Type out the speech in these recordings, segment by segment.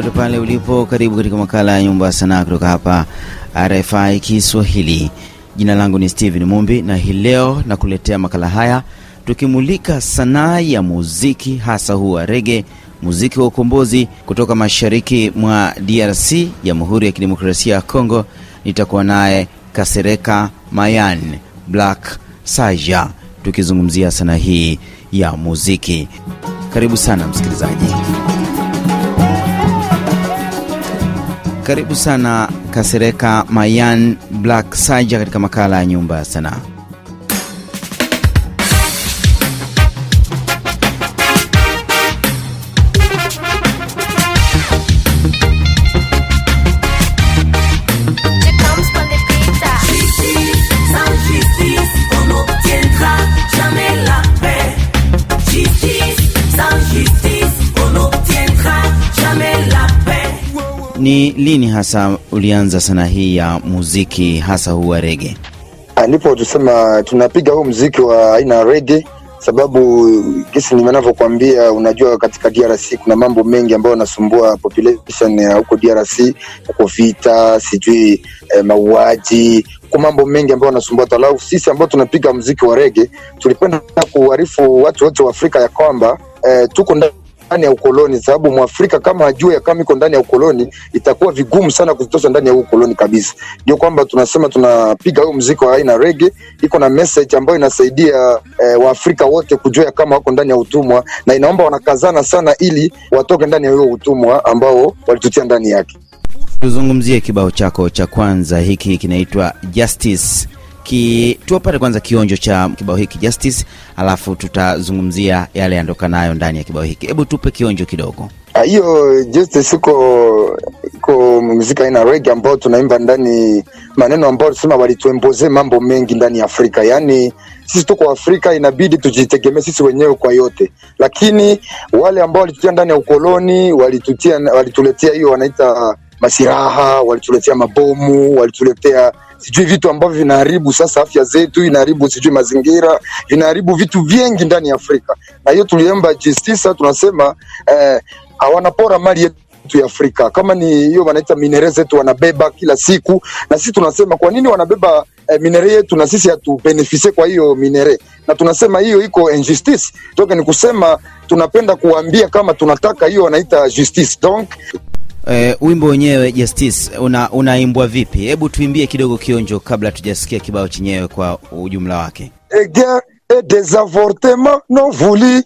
popote pale ulipo, karibu katika makala ya nyumba ya sanaa kutoka hapa RFI Kiswahili. Jina langu ni Steven Mumbi na hii leo nakuletea makala haya tukimulika sanaa ya muziki, hasa huu wa rege, muziki wa ukombozi kutoka mashariki mwa DRC, Jamhuri ya Kidemokrasia ya Kongo. Nitakuwa naye Kasereka Mayan Black Saja tukizungumzia sanaa hii ya muziki. Karibu sana msikilizaji. Karibu sana Kasereka Mayan Black Saja katika makala ya nyumba ya sanaa. Ni lini hasa ulianza sanaa hii ya muziki hasa huu wa rege? Ndipo tusema tunapiga huu mziki wa aina ya rege, sababu gisi ninavyokuambia, unajua katika DRC kuna mambo mengi ambayo yanasumbua population ya huko DRC, huko vita, sijui eh, mauaji huko mambo mengi ambayo yanasumbua talau. Sisi ambao tunapiga mziki wa rege tulipenda kuarifu watu wote wa Afrika ya kwamba eh, tuko ndani ya ukoloni, sababu mwafrika kama ajue kama iko ndani ya ukoloni itakuwa vigumu sana kuzitosha ndani ya ukoloni kabisa. Ndio kwamba tunasema tunapiga huyo mziki wa aina rege, iko na message ambayo inasaidia eh, waafrika wote kujua kama wako ndani ya utumwa, na inaomba wanakazana sana ili watoke ndani ya huyo utumwa ambao walitutia ndani yake. Tuzungumzie kibao chako cha kwanza, hiki kinaitwa Justice ki tuwapate kwanza kionjo cha kibao hiki Justice, alafu tutazungumzia yale yandokanayo ndani ya kibao hiki. Hebu tupe kionjo kidogo. Hiyo Justice iko iko muziki aina rege ambao tunaimba ndani maneno ambayo sema walituemboze mambo mengi ndani ya Afrika. Yaani sisi tuko Afrika, inabidi tujitegemee sisi wenyewe kwa yote, lakini wale ambao walitutia ndani ya ukoloni walitutia, walituletea hiyo wanaita masiraha, walituletea mabomu, walituletea sijui vitu ambavyo vinaharibu sasa afya zetu, inaharibu sijui mazingira, vinaharibu vitu vingi ndani ya Afrika. Na hiyo tuliomba justice, tunasema eh, hawanapora mali yetu ya Afrika. Kama ni hiyo wanaita minere zetu wanabeba kila siku, na sisi tunasema kwa nini wanabeba eh, minere yetu na sisi hatubenefisie kwa hiyo minere, na tunasema hiyo iko injustice. Toka ni kusema tunapenda kuambia kama tunataka hiyo wanaita justice donc E, wimbo wenyewe Justice una unaimbwa vipi? Hebu tuimbie kidogo kionjo kabla tujasikia kibao chenyewe kwa ujumla wake. voulus,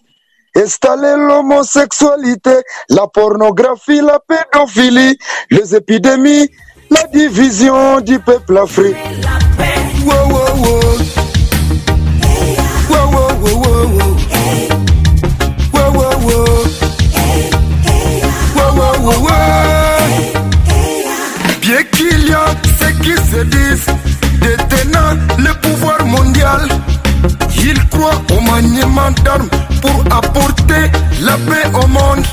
installer l'homosexualité, la pornographie, la pédophilie, les épidémies, la division du peuple africain. Pouvoir mondial, ils croient au maniement d'armes pour apporter la paix au monde.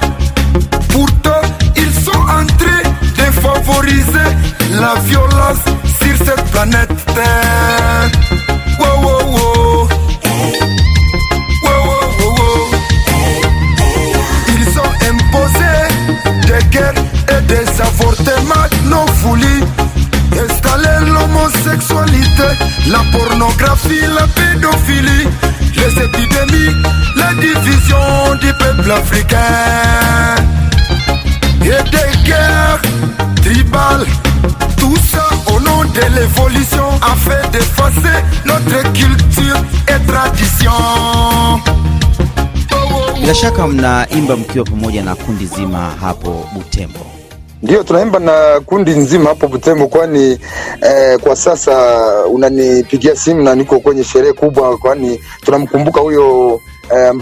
Pourtant, ils sont en train de favoriser la violence sur cette planète Terre. Wow, wow, wow. Wow, wow, wow, wow. Ils ont imposé des guerres et des avortements non voulus. La pornographie, la pédophilie, les épidémies, la division du peuple africain. Et des guerres tribales, tout ça au nom de l'évolution afin d'effacer notre culture et tradition. Bila shaka mnaimba mkiwa pamoja na kundi zima hapo Butembo. Ndio tunaimba na kundi nzima hapo Butembo, kwani eh, kwa sasa unanipigia simu na niko kwenye sherehe kubwa, kwani tunamkumbuka huyo eh,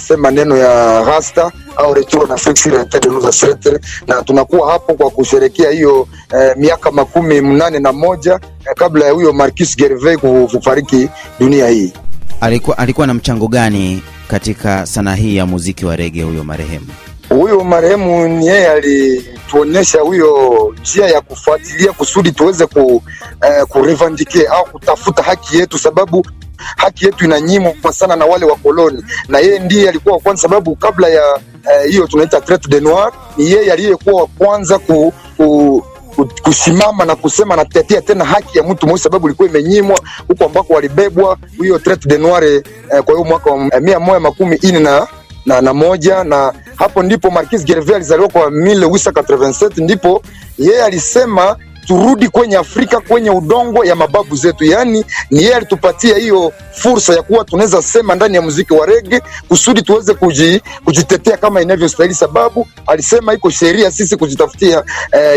sema neno ya Rasta au retour na ancêtres, na tunakuwa hapo kwa kusherekea hiyo eh, miaka makumi mnane na moja eh, kabla ya huyo Marcus Gervais kufariki dunia hii. Alikuwa, alikuwa na mchango gani katika sanaa hii ya muziki wa rege huyo marehemu? Huyo marehemu ni yeye alituonyesha huyo njia ya kufuatilia kusudi tuweze ku, eh, kurevandike au kutafuta haki yetu, sababu haki yetu inanyimwa sana na wale wakoloni, na yeye ndiye alikuwa wa kwanza, sababu kabla ya hiyo uh, tunaita traite de noir, ni yeye aliyekuwa wa kwanza ku, ku kusimama na kusema natetea tena haki ya mtu mweusi, sababu ilikuwa imenyimwa huko ambako walibebwa hiyo traite de noir eh, kwa hiyo mwaka wa eh, mia moja makumi ine na, na, na moja na hapo ndipo Marquis Gervais alizaliwa kwa 1887 ndipo yeye alisema turudi kwenye Afrika kwenye udongo ya mababu zetu. Yaani ni yeye alitupatia hiyo fursa ya kuwa tunaweza sema ndani ya muziki wa rege kusudi tuweze kuji, kujitetea kama inavyostahili, sababu alisema iko sheria sisi kujitafutia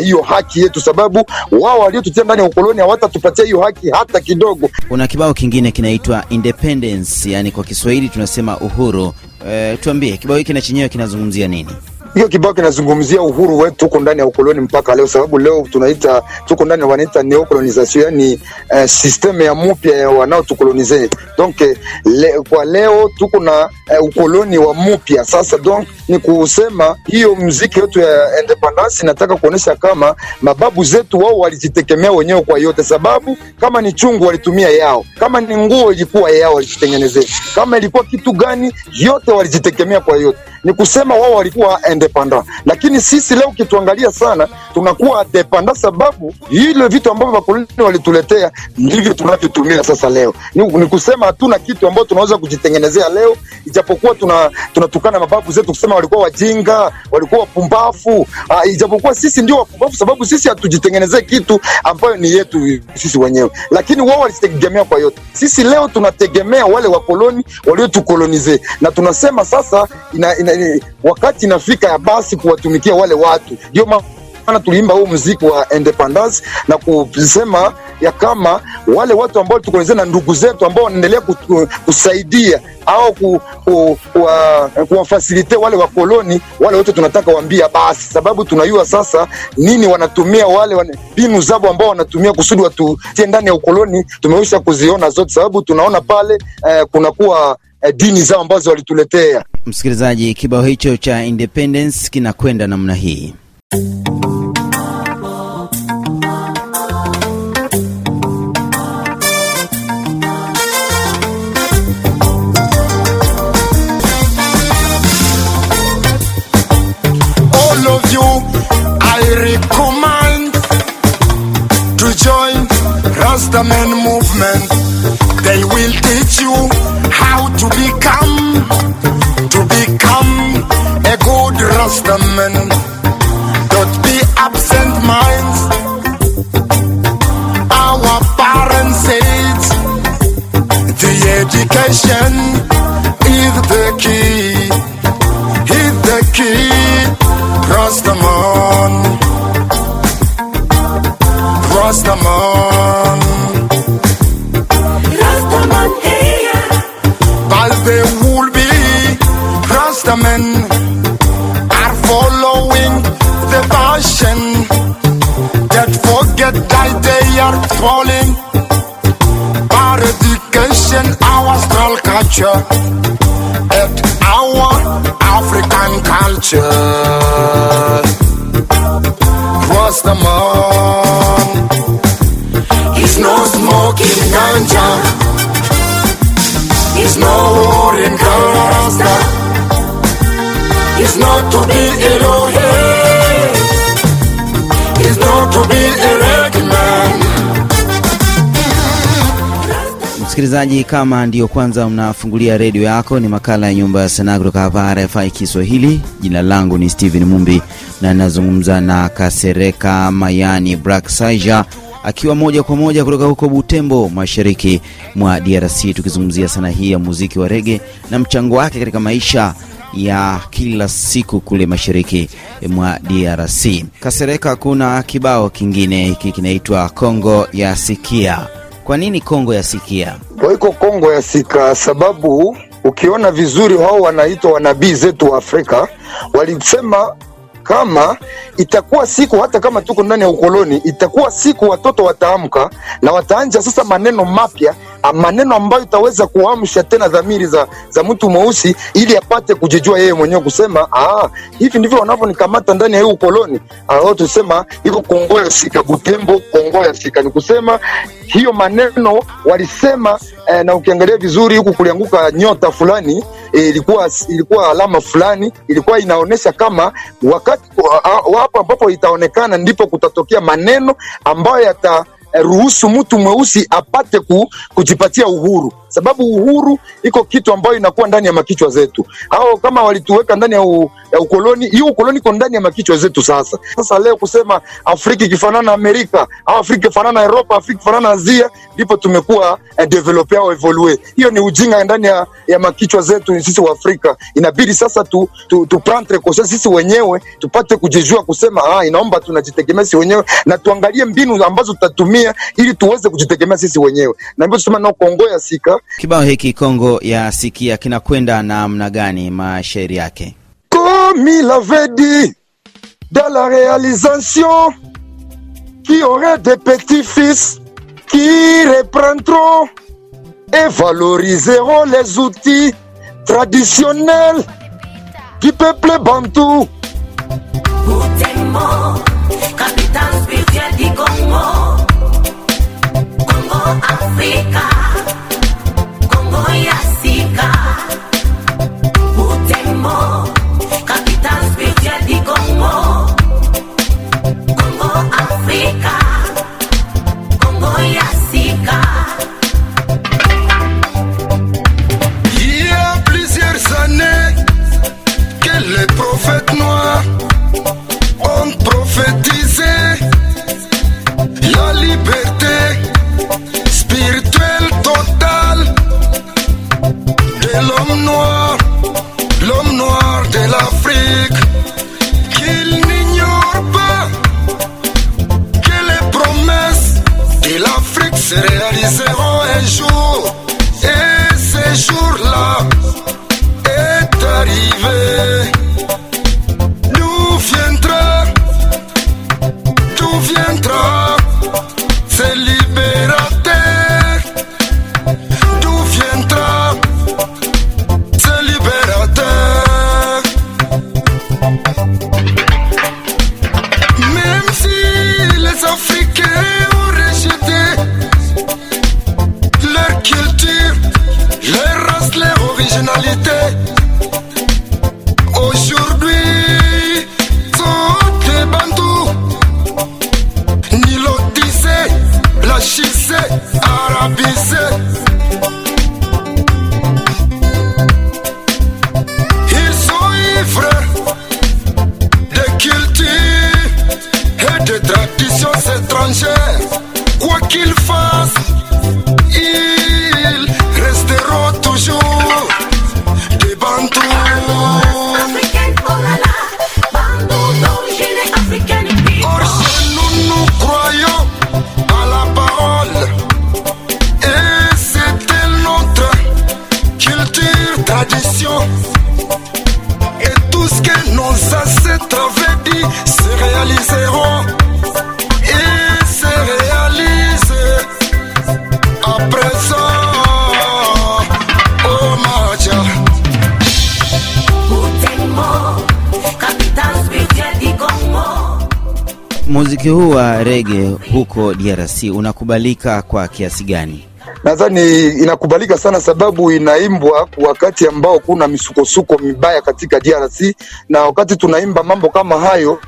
hiyo eh, haki yetu, sababu wao waliotutia ndani ya ukoloni hawatatupatia hiyo haki hata kidogo. Kuna kibao kingine kinaitwa Independence, yani kwa Kiswahili tunasema uhuru. E, tuambie kibao hiki na chenyewe kinazungumzia nini? Hiyo kibao kinazungumzia uhuru wetu, tuko ndani ya ukoloni mpaka leo, sababu leo tunaita tuko ndani wanaita neocolonization, yani uh, system ya mupya ya wanaotukolonize. Donc le, kwa leo tuko na uh, ukoloni wa mupya sasa. Donc ni kusema hiyo mziki yetu ya independence inataka kuonesha kama mababu zetu wao walijitegemea wenyewe kwa yote, sababu kama ni chungu walitumia yao, kama ni nguo ilikuwa yao walijitengenezea, kama ilikuwa kitu gani, yote walijitegemea kwa yote. Ni kusema wao walikuwa independent, lakini sisi leo ukituangalia sana tunakuwa dependent, sababu ile vitu ambavyo wakoloni walituletea ndivyo tunavyotumia sasa leo. Ni, ni kusema hatuna kitu ambacho tunaweza kujitengenezea leo, ijapokuwa tuna mababu zetu kusema walikuwa wajinga, walikuwa wapumbavu. Uh, ijapokuwa sisi ndio wapumbavu, sababu sisi hatujitengenezee kitu ambayo ni yetu sisi wenyewe, lakini wao walitegemea kwa yote. Sisi leo tunategemea wale wakoloni waliotukolonize, na tunasema sasa ina, ina, wakati inafika ya basi kuwatumikia wale watu, ndio maana tuliimba huu mziki wa independence na kusema ya kama wale watu ambao tukolonize na ndugu zetu ambao wanaendelea kusaidia au ku, ku, kuwafasilite wale wakoloni wale wote tunataka waambia basi, sababu tunajua sasa nini wanatumia wale mbinu zabo ambao wanatumia kusudi watutie ndani ya ukoloni. Tumeisha kuziona zote, sababu tunaona pale eh, kunakuwa eh, dini zao ambazo walituletea. Msikilizaji, kibao hicho cha Independence kinakwenda namna hii. Key. Rastaman, Rastaman, Rastaman, hey, but they will be Rastaman. Are following the passion. That forget that they are falling. Our education, our culture, African culture. Trust the mom. It's no smoking ganja. It's no war in Gaza. It's not to be Elohim. It's not to be Elohim. Msikilizaji, kama ndiyo kwanza mnafungulia redio yako, ni makala ya Nyumba ya Sanaa kutoka hapa RFI Kiswahili. Jina langu ni Steven Mumbi na nazungumza na Kasereka Mayani Black Saija akiwa moja kwa moja kutoka huko Butembo, mashariki mwa DRC, tukizungumzia sanaa hii ya muziki wa rege na mchango wake katika maisha ya kila siku kule mashariki mwa DRC. Kasereka, kuna kibao kingine hiki kinaitwa Kongo ya Sikia. Kwa nini Kongo ya Sikia? Kwa Kongo ya sika, sababu ukiona vizuri, wao wanaitwa wanabii zetu wa Afrika, walisema kama itakuwa siku, hata kama tuko ndani ya ukoloni, itakuwa siku watoto wataamka na wataanja sasa maneno mapya maneno ambayo itaweza kuamsha tena dhamiri za, za mtu mweusi ili apate kujijua yeye mwenyewe kusema ah, hivi ndivyo wanavyonikamata ndani ya hii ukoloni. Ah, tusema iko Kongo ya Sika, Butembo, Kongo ya Sika, ni kusema hiyo maneno walisema eh, na ukiangalia vizuri huku kulianguka nyota fulani eh, ilikuwa ilikuwa alama fulani ilikuwa inaonyesha kama wakati wapo ambapo itaonekana ndipo kutatokea maneno ambayo yata ruhusu mtu mweusi apate ku, kujipatia uhuru, sababu uhuru iko kitu ambayo inakuwa ndani ya makichwa zetu, au kama walituweka ndani ya, ya ukoloni, hiyo ukoloni iko ndani ya makichwa zetu. Sasa sasa leo kusema Afrika ikifanana na Amerika au Afrika ikifanana na Europa, Afrika ikifanana na Asia, ndipo tumekuwa eh, develop au evolue. Hiyo ni ujinga ndani ya, ya makichwa zetu sisi wa Afrika. Inabidi sasa tu, tu, tu prendre conscience sisi wenyewe tupate kujijua kusema ah, inaomba tunajitegemea sisi wenyewe na tuangalie mbinu ambazo tutatumia ili tuweze kujitegemea sisi wenyewe, na hivyo tunasema na Kongo ya Sika. Kibao hiki Kongo ya Sikia kinakwenda namna gani mashairi yake? Comme il avait dit dans la réalisation qui aurait des petits-fils qui reprendront et valoriseront les outils traditionnels du peuple bantou. Spirituelle du Congo. Congo nationalité. Muziki huu wa rege huko DRC unakubalika kwa kiasi gani? Nadhani inakubalika sana, sababu inaimbwa wakati ambao kuna misukosuko mibaya katika DRC, na wakati tunaimba mambo kama hayo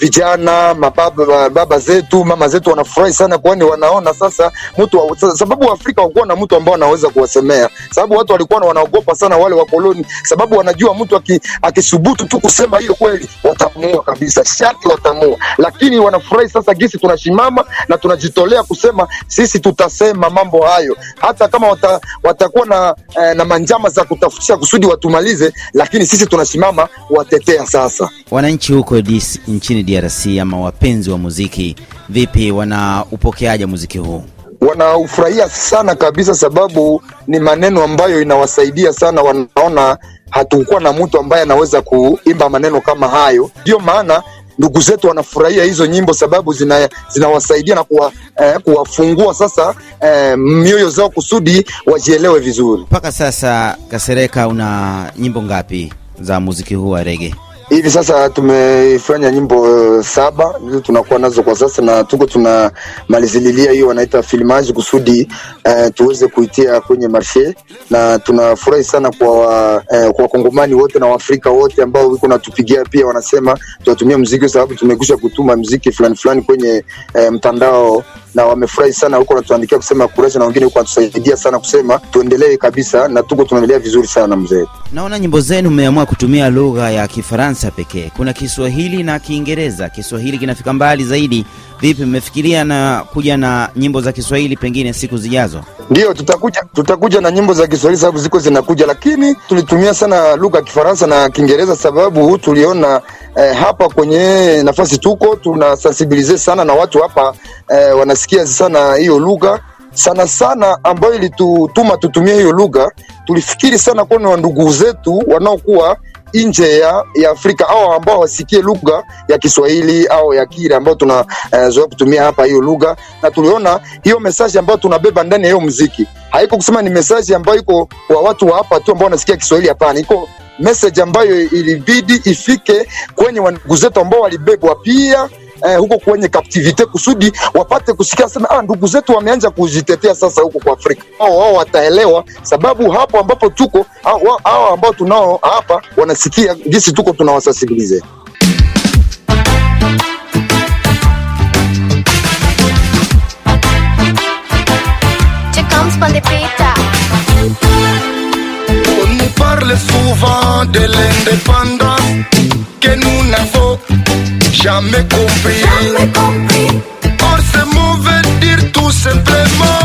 vijana mababa baba zetu mama zetu wanafurahi sana, kwani wanaona sasa mtu sababu Afrika wakuwa na mtu ambao anaweza kuwasemea, sababu watu walikuwa wanaogopa sana wale wakoloni, sababu wanajua mtu akisubutu tu kusema hiyo kweli watamua kabisa, shati watamua. Lakini wanafurahi sasa gisi tunashimama na tunajitolea kusema sisi tutasema mambo hayo, hata kama wata, watakuwa na, eh, na manjama za kutafutisha kusudi watumalize, lakini sisi tunasimama watetea sasa. Wananchi huko DC, nchini DRC ama wapenzi wa muziki, vipi, wanaupokeaje muziki huu? wanaufurahia sana kabisa, sababu ni maneno ambayo inawasaidia sana. Wanaona hatukuwa na mtu ambaye anaweza kuimba maneno kama hayo, ndiyo maana ndugu zetu wanafurahia hizo nyimbo sababu zina zinawasaidia na kuwa, eh, kuwafungua sasa eh, mioyo zao kusudi wajielewe vizuri. Mpaka sasa Kasereka, una nyimbo ngapi za muziki huu wa rege? Hivi sasa tumefanya nyimbo uh, saba ndizo tunakuwa nazo kwa sasa, na tuko tuna malizililia hiyo wanaita filmage kusudi uh, tuweze kuitia kwenye marshe, na tunafurahi sana kwa wa, uh, wote na waafrika wote ambao wiko natupigia pia, wanasema tunatumia mziki sababu tumekwisha kutuma mziki fulani fulani kwenye uh, mtandao na wamefurahi sana huko, wanatuandikia kusema kurasa, na wengine huko wanatusaidia sana kusema tuendelee kabisa, na tuko tunaendelea vizuri sana mzee. Naona nyimbo zenu mmeamua kutumia lugha ya Kifaransa pekee. Kuna Kiswahili na Kiingereza. Kiswahili kinafika mbali zaidi. Vipi, mmefikiria na kuja na nyimbo za Kiswahili pengine siku zijazo? Ndio, tutakuja tutakuja na nyimbo za Kiswahili sababu ziko zinakuja, lakini tulitumia sana lugha ya Kifaransa na Kiingereza sababu tuliona eh, hapa kwenye nafasi tuko tuna sensibilize sana na watu hapa eh, wanasikia sana hiyo lugha sana sana ambayo ilitutuma tutumie hiyo lugha. Tulifikiri sana kuwa ni wandugu zetu wanaokuwa nje ya, ya Afrika au ambao wasikie lugha ya Kiswahili au ya kile ambayo tunazoea uh, kutumia hapa hiyo lugha, na tuliona hiyo mesaji ambayo tunabeba ndani ya hiyo muziki haiko kusema ni mesaji ambayo iko kwa watu wa hapa tu ambao wanasikia Kiswahili. Hapana, iko message ambayo ilibidi ifike kwenye wandugu zetu ambao walibebwa pia eh, huko kwenye captivity kusudi wapate kusikia sema, ah, ndugu zetu wameanza kujitetea sasa huko kwa Afrika. Wao wao wataelewa, sababu hapo ambapo tuko hao hao ambao tunao hapa wanasikia jinsi tuko tunawasasibilize. On nous parle souvent de l'indépendance jamais compris. Jamais compris. Or, ce mot veut dire tout simplement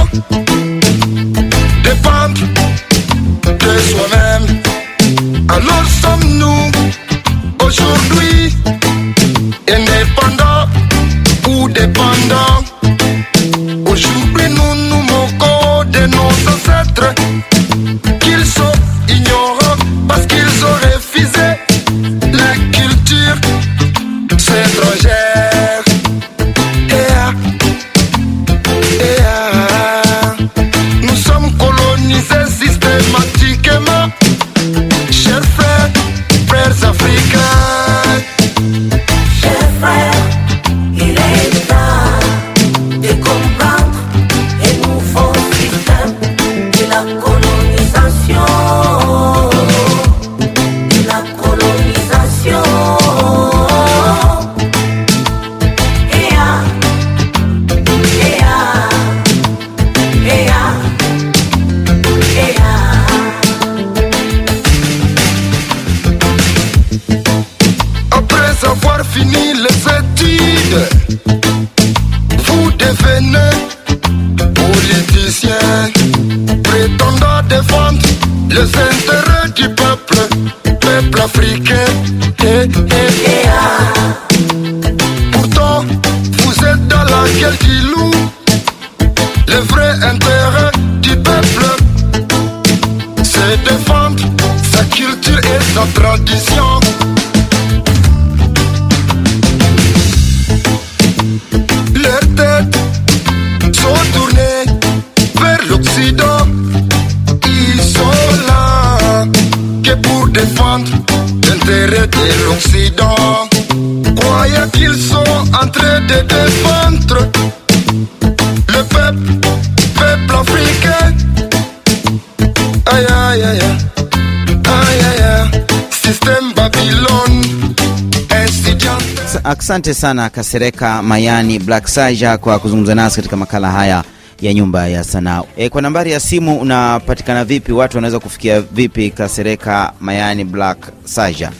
vrai intérêt du peuple, c'est défendre sa culture et sa tradition. Leurs têtes sont tournées vers l'Occident. Ils sont là que pour défendre l'intérêt de l'Occident. Croyant qu'ils sont en train de défendre Asante sana Kasereka Mayani Black Saja kwa kuzungumza nasi katika makala haya ya nyumba ya sanaa. E, kwa nambari ya simu unapatikana vipi? Watu wanaweza kufikia vipi Kasereka Mayani Black Saja?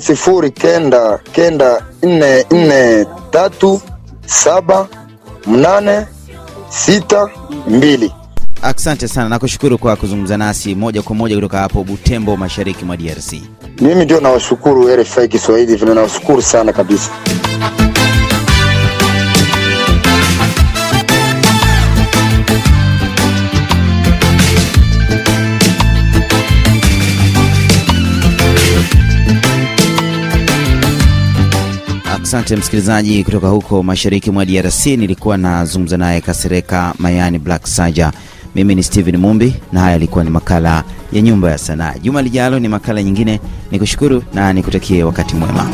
sifuri, eh, kenda kenda nne nne tatu saba mnane sita mbili. Asante sana, nakushukuru kwa kuzungumza nasi moja kwa moja kutoka hapo Butembo, mashariki mwa DRC. Mimi ndio nawashukuru RFI Kiswahili, vile nawashukuru sana kabisa. Asante msikilizaji kutoka huko mashariki mwa DRC. Nilikuwa nazungumza naye Kasereka Mayani Black Saja. Mimi ni Steven Mumbi na haya yalikuwa ni makala ya Nyumba ya Sanaa. Juma lijalo ni makala nyingine. Nikushukuru na nikutakie wakati mwema.